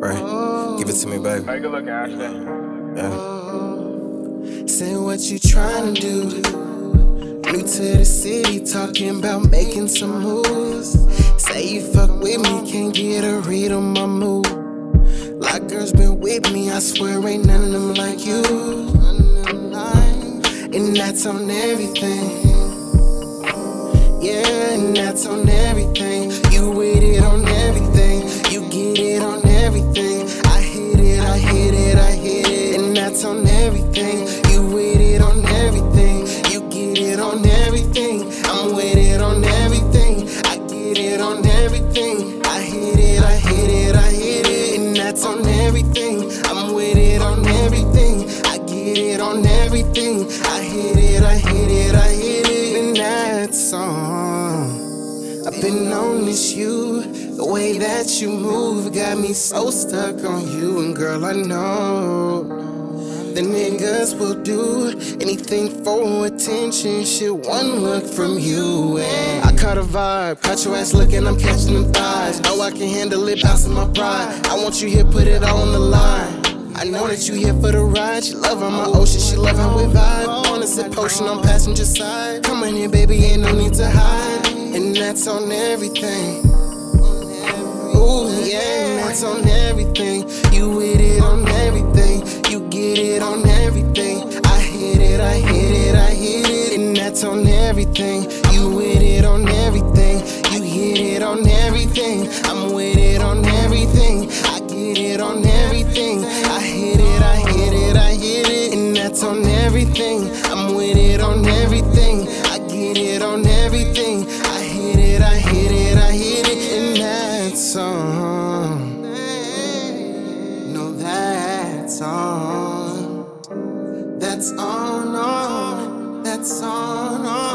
Give it to me, baby. Hey, good look, Ashley. Yeah. Say what you trying to do. New to the city, talking about making some moves. Say you fuck with me, can't get a read on my mood. Like girls been with me, I swear ain't none of them like you. And that's on everything. Yeah, and that's on everything. That's on everything. You with it on everything. You get it on everything. I'm with it on everything. I get it on everything. I hit it, I hit it, I hit it. And that's on everything. I'm with it on everything. I get it on everything. I hit it, I hit it, I hit it. And that's on. I've been on this you. The way that you move got me so stuck on you. And girl, I know the niggas will do anything for attention. Shit, one look from you. And I caught a vibe. Caught your ass looking, I'm catching them thighs. Know I can handle it, bouncing my pride. I want you here, put it all on the line. I know that you here for the ride. She love how my ocean, she love how we vibe. Wanna sip potion on passenger side. Come on here, baby, ain't no need to hide. And that's on everything. Ooh, yeah, that's on everything. You with it it. On everything. You with it on everything. You hit it on everything. I'm with it on everything. I get it on everything. I hit it, I hit it, I hit it. And that's on everything. I'm with it on everything. I get it on everything. I hit it, I hit it, I hit it. And that's on. No, that's on. That's on, on. That's on,